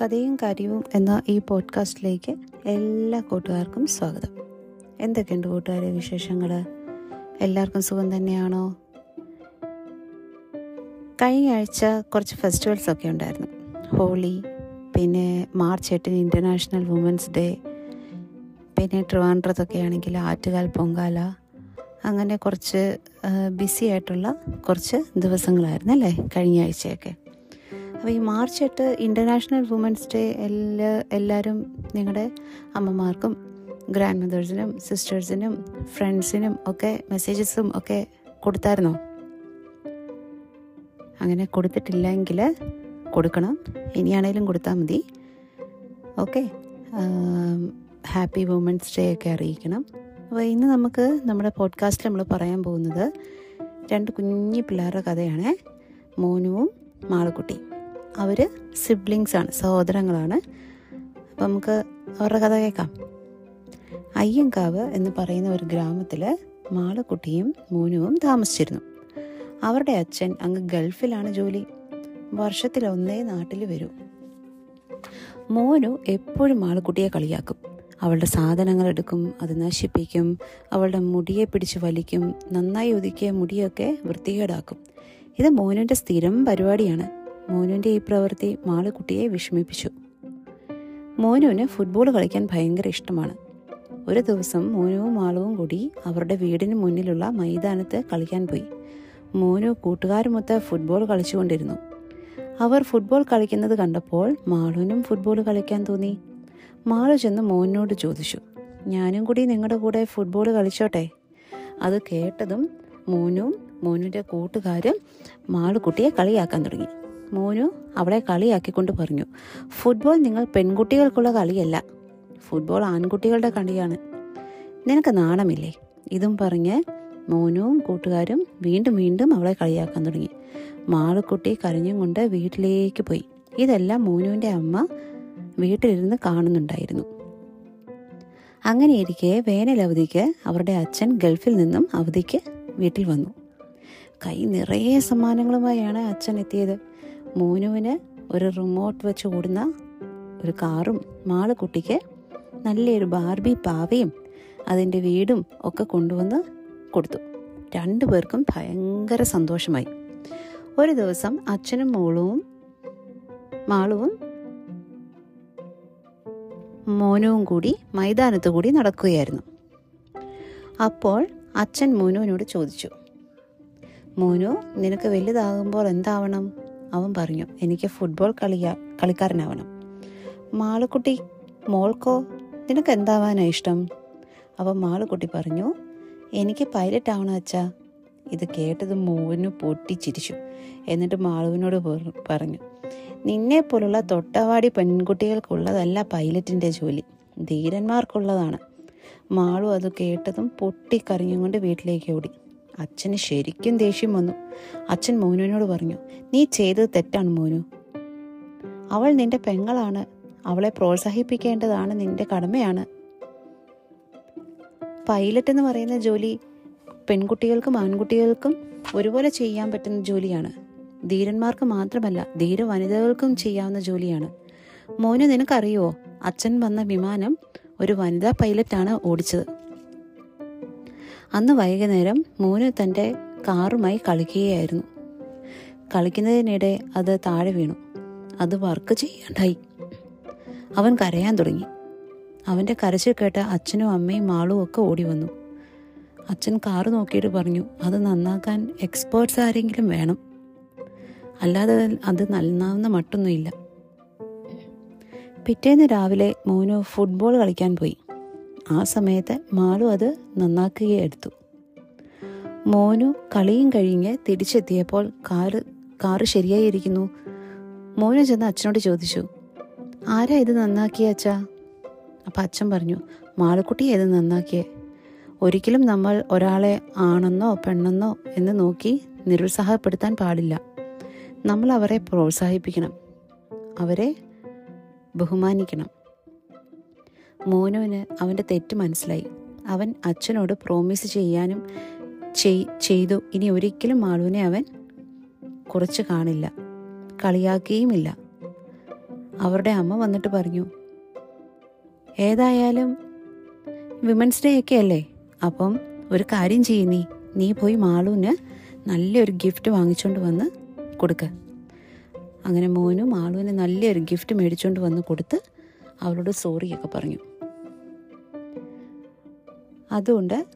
കഥയും കാര്യവും എന്ന ഈ പോഡ്കാസ്റ്റിലേക്ക് എല്ലാ കൂട്ടുകാർക്കും സ്വാഗതം. എന്തൊക്കെയുണ്ട് കൂട്ടുകാരെ വിശേഷങ്ങൾ എല്ലാവർക്കും സുഖം തന്നെയാണോ? കഴിഞ്ഞ ആഴ്ച കുറച്ച് ഫെസ്റ്റിവൽസ് ഒക്കെ ഉണ്ടായിരുന്നു. ഹോളി പിന്നെ മാർച്ച് എട്ടിന് ഇന്റർനാഷണൽ വുമൻസ് ഡേ പിന്നെ ട്രിവാൻഡ്രത്തൊക്കെ ആണെങ്കിൽ ആറ്റുകാൽ പൊങ്കാല അങ്ങനെ കുറച്ച് ബിസി ആയിട്ടുള്ള കുറച്ച് ദിവസങ്ങളായിരുന്നു അല്ലേ കഴിഞ്ഞ ആഴ്ചയൊക്കെ? അപ്പോൾ ഈ മാർച്ച് എട്ട് ഇന്റർനാഷണൽ വുമൻസ് ഡേ എല്ലാ എല്ലാവരും നിങ്ങളുടെ അമ്മമാർക്കും ഗ്രാൻഡ് മദേഴ്സിനും സിസ്റ്റേഴ്സിനും ഫ്രണ്ട്സിനും ഒക്കെ മെസ്സേജസും ഒക്കെ കൊടുത്തായിരുന്നോ? അങ്ങനെ കൊടുത്തിട്ടില്ലെങ്കിൽ കൊടുക്കണം. ഇനിയാണേലും കൊടുത്താൽ മതി. ഓക്കെ ഹാപ്പി വുമൻസ് ഡേ ഒക്കെ അറിയിക്കണം. അപ്പോൾ ഇന്ന് നമുക്ക് നമ്മുടെ പോഡ്കാസ്റ്റിൽ നമ്മൾ പറയാൻ പോകുന്നത് രണ്ട് കുഞ്ഞു പിള്ളേരുടെ കഥയാണ്. മോനുവും മാളുക്കുട്ടിയും. അവർ ആണ് സഹോദരങ്ങളാണ്. അപ്പം നമുക്ക് അവരുടെ കഥ കേൾക്കാം. അയ്യങ്കാവ് എന്ന് പറയുന്ന ഒരു ഗ്രാമത്തിൽ മാളക്കുട്ടിയും മോനുവും താമസിച്ചിരുന്നു. അവരുടെ അച്ഛൻ അങ്ങ് ഗൾഫിലാണ് ജോലി. വർഷത്തിൽ ഒന്നേ നാട്ടിൽ വരൂ. മോനു എപ്പോഴും മാളുക്കുട്ടിയെ കളിയാക്കും. അവളുടെ സാധനങ്ങൾ എടുക്കും അത് നശിപ്പിക്കും അവളുടെ മുടിയെ പിടിച്ച് വലിക്കും നന്നായി ഒതുക്കിയ മുടിയൊക്കെ വൃത്തികേടാക്കും. ഇത് മോനുവിന്റെ സ്ഥിരം പരിപാടിയാണ്. മോനുവിന്റെ ഈ പ്രവൃത്തി മാളുകുട്ടിയെ വിഷമിപ്പിച്ചു. മോനുവിന് ഫുട്ബോൾ കളിക്കാൻ ഭയങ്കര ഇഷ്ടമാണ്. ഒരു ദിവസം മോനുവും മാളുവും കൂടി അവരുടെ വീടിന് മുന്നിലുള്ള മൈതാനത്ത് കളിക്കാൻ പോയി. മോനു കൂട്ടുകാരുമൊത്ത് ഫുട്ബോൾ കളിച്ചുകൊണ്ടിരുന്നു. അവർ ഫുട്ബോൾ കളിക്കുന്നത് കണ്ടപ്പോൾ മാളുവിനും ഫുട്ബോൾ കളിക്കാൻ തോന്നി. മാളു ചെന്ന് മോനോട് ചോദിച്ചു ഞാനും കൂടി നിങ്ങളുടെ കൂടെ ഫുട്ബോൾ കളിച്ചോട്ടെ? അത് കേട്ടതും മോനും മോനുവിന്റെ കൂട്ടുകാരും മാളുകുട്ടിയെ കളിയാക്കാൻ തുടങ്ങി. മോനു അവളെ കളിയാക്കിക്കൊണ്ട് പറഞ്ഞു ഫുട്ബോൾ നിങ്ങൾ പെൺകുട്ടികൾക്കുള്ള കളിയല്ല ഫുട്ബോൾ ആൺകുട്ടികളുടെ കളിയാണ്. നിനക്ക് നാണമില്ലേ? ഇതും പറഞ്ഞ് മോനുവും കൂട്ടുകാരും വീണ്ടും വീണ്ടും അവളെ കളിയാക്കാൻ തുടങ്ങി. മാളുക്കുട്ടി കരഞ്ഞും കൊണ്ട് വീട്ടിലേക്ക് പോയി. ഇതെല്ലാം മോനുവിന്റെ അമ്മ വീട്ടിലിരുന്ന് കാണുന്നുണ്ടായിരുന്നു. അങ്ങനെയിരിക്കെ വേനലവധിക്ക് അവരുടെ അച്ഛൻ ഗൾഫിൽ നിന്നും അവധിക്ക് വീട്ടിൽ വന്നു. കൈ നിറയെ സമ്മാനങ്ങളുമായാണ് അച്ഛൻ എത്തിയത്. മോനുവിന് ഒരു റിമോട്ട് വെച്ച് ഓടുന്ന ഒരു കാറും മാളക്കുട്ടിക്ക് നല്ലൊരു ബാർബി പാവയും അതിന്റെ വീടും ഒക്കെ കൊണ്ടുവന്ന് കൊടുത്തു. രണ്ടു പേർക്കും ഭയങ്കര സന്തോഷമായി. ഒരു ദിവസം അച്ഛനും മോളുവും മാളുവും മോനുവും കൂടി മൈതാനത്ത് കൂടി നടക്കുകയായിരുന്നു. അപ്പോൾ അച്ഛൻ മോനുവിനോട് ചോദിച്ചു മോനു നിനക്ക് വലുതാകുമ്പോൾ എന്താവണം? അവൻ പറഞ്ഞു എനിക്ക് ഫുട്ബോൾ കളിയാ കളിക്കാരനാവണം. മാളുക്കുട്ടി മോൾക്കോ നിനക്ക് എന്താവാനാണ് ഇഷ്ടം? അവൻ മാളുക്കുട്ടി പറഞ്ഞു എനിക്ക് പൈലറ്റ് ആവണം അച്ഛാ. ഇത് കേട്ടത് മോനു പൊട്ടിച്ചിരിച്ചു എന്നിട്ട് മാളുവിനോട് പറഞ്ഞു നിന്നെ പോലുള്ള തൊട്ടവാടി പെൺകുട്ടികൾക്കുള്ളതല്ല പൈലറ്റിന്റെ ജോലി. ധീരന്മാർക്കുള്ളതാണ്. മാളു അത് കേട്ടതും പൊട്ടിക്കറിഞ്ഞുകൊണ്ട് വീട്ടിലേക്ക് ഓടി. അച്ഛന് ശരിക്കും ദേഷ്യം വന്നു. അച്ഛൻ മോനുവിനോട് പറഞ്ഞു നീ ചെയ്തത് തെറ്റാണ് മോനു. അവൾ നിന്റെ പെങ്ങളാണ്. അവളെ പ്രോത്സാഹിപ്പിക്കേണ്ടതാണ് നിന്റെ കടമയാണ്. പൈലറ്റ് എന്ന് പറയുന്ന ജോലി പെൺകുട്ടികൾക്കും ആൺകുട്ടികൾക്കും ഒരുപോലെ ചെയ്യാൻ പറ്റുന്ന ജോലിയാണ്. ധീരന്മാർക്ക് മാത്രമല്ല ധീര വനിതകൾക്കും ചെയ്യാവുന്ന ജോലിയാണ്. മോനു നിനക്കറിയോ അച്ഛൻ വന്ന വിമാനം ഒരു വനിതാ പൈലറ്റാണ് ഓടിച്ചത്. അന്ന് വൈകുന്നേരം മോന് തന്റെ കാറുമായി കളിക്കുകയായിരുന്നു. കളിക്കുന്നതിനിടെ അത് താഴെ വീണു. അത് വർക്ക് ചെയ്യാണ്ടായി. അവൻ കരയാൻ തുടങ്ങി. അവന്റെ കരച്ചിൽ കേട്ട അച്ഛനും അമ്മയും മാളും ഒക്കെ ഓടി വന്നു. അച്ഛൻ കാറ് നോക്കിയിട്ട് പറഞ്ഞു അത് നന്നാക്കാൻ എക്സ്പേർട്സ് ആരെങ്കിലും വേണം. അല്ലാതെ അത് നന്നാവുന്ന മട്ടൊന്നുമില്ല. പിറ്റേന്ന് രാവിലെ മോനു ഫുട്ബോൾ കളിക്കാൻ പോയി. ആ സമയത്ത് മാളു അത് നന്നാക്കുകയെടുത്തു മോനു കളിയും കഴിഞ്ഞ് തിരിച്ചെത്തിയപ്പോൾ കാറ് കാറ് ശരിയായിരിക്കുന്നു. മോനു ചെന്ന് അച്ഛനോട് ചോദിച്ചു ആരാ ഇത് നന്നാക്കിയ അച്ഛാ? അപ്പം അച്ഛൻ പറഞ്ഞു മാളുക്കുട്ടിയെ ഇത് നന്നാക്കിയേ. ഒരിക്കലും നമ്മൾ ഒരാളെ ആണെന്നോ പെണ്ണെന്നോ എന്ന് നോക്കി നിരുത്സാഹപ്പെടുത്താൻ പാടില്ല. നമ്മൾ അവരെ പ്രോത്സാഹിപ്പിക്കണം. അവരെ ബഹുമാനിക്കണം. മോനുവിന് അവന്റെ തെറ്റ് മനസ്സിലായി. അവൻ അച്ഛനോട് പ്രോമിസ് ചെയ്യാനും ചെയ്തു. ഇനി ഒരിക്കലും മാളുവിനെ അവൻ കുറച്ച് കാണില്ല. കളിയാക്കുകയുമില്ല. അവരുടെ അമ്മ വന്നിട്ട് പറഞ്ഞു ഏതായാലും വിമൻസ് ഡേ ഒക്കെ അല്ലേ? അപ്പം ഒരു കാര്യം ചെയ്യ് നീ. നീ പോയി മാളുവിന് നല്ലൊരു ഗിഫ്റ്റ് വാങ്ങിച്ചുകൊണ്ട് വന്ന് കൊടുക്ക. അങ്ങനെ മോനും മാളുവിന് നല്ലൊരു ഗിഫ്റ്റ് മേടിച്ചുകൊണ്ട് വന്ന് കൊടുത്ത് അവളോട് സോറിയൊക്കെ പറഞ്ഞു. അതുകൊണ്ട്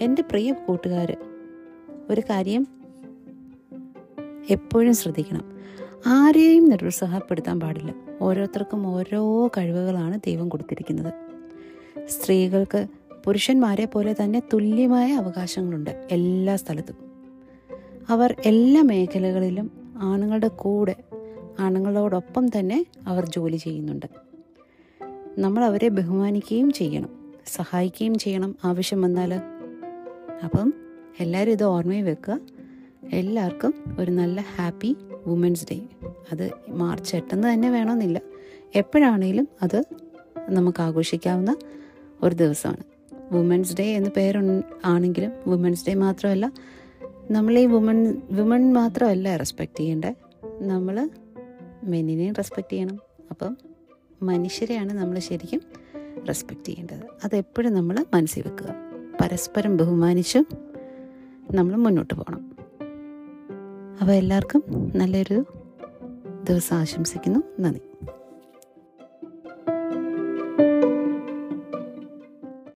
എന്റെ പ്രിയ കൂട്ടുകാർ ഒരു കാര്യം എപ്പോഴും ശ്രദ്ധിക്കണം. ആരെയും നിരുത്സാഹപ്പെടുത്താൻ പാടില്ല. ഓരോരുത്തർക്കും ഓരോ കഴിവുകളാണ് ദൈവം കൊടുത്തിരിക്കുന്നത്. സ്ത്രീകൾക്ക് പുരുഷന്മാരെ പോലെ തന്നെ തുല്യമായ അവകാശങ്ങളുണ്ട് എല്ലാ സ്ഥലത്തും. അവർ എല്ലാ മേഖലകളിലും ആണുങ്ങളുടെ കൂടെ ആണുങ്ങളോടൊപ്പം തന്നെ അവർ ജോലി ചെയ്യുന്നുണ്ട്. നമ്മൾ അവരെ ബഹുമാനിക്കുകയും ചെയ്യണം. സഹായിക്കുകയും ചെയ്യണം ആവശ്യം വന്നാൽ. അപ്പം എല്ലാവരും ഇത് ഓർമ്മയിൽ വെക്കുക. എല്ലാവർക്കും ഒരു നല്ല ഹാപ്പി വുമൻസ് ഡേ. അത് മാർച്ച് എട്ടെന്ന് തന്നെ വേണമെന്നില്ല. എപ്പോഴാണേലും അത് നമുക്ക് ആഘോഷിക്കാവുന്ന ഒരു ദിവസമാണ്. വുമൻസ് ഡേ എന്ന് പേര് ആണെങ്കിലും വുമൻസ് ഡേ മാത്രമല്ല നമ്മൾ ഈ വുമൺ വുമൺ മാത്രമല്ല റെസ്പെക്റ്റ് ചെയ്യേണ്ടത് നമ്മൾ മെന്നിനെയും റെസ്പെക്റ്റ് ചെയ്യണം. അപ്പം മനുഷ്യരെയാണ് നമ്മൾ ശരിക്കും റെസ്പെക്റ്റ് ചെയ്യേണ്ടത്. അതെപ്പോഴും നമ്മൾ മനസ്സിൽ വെക്കുക. പരസ്പരം ബഹുമാനിച്ചും നമ്മൾ മുന്നോട്ട് പോകണം. അപ്പോൾ എല്ലാവർക്കും നല്ലൊരു ദിവസം ആശംസിക്കുന്നു. നന്ദി.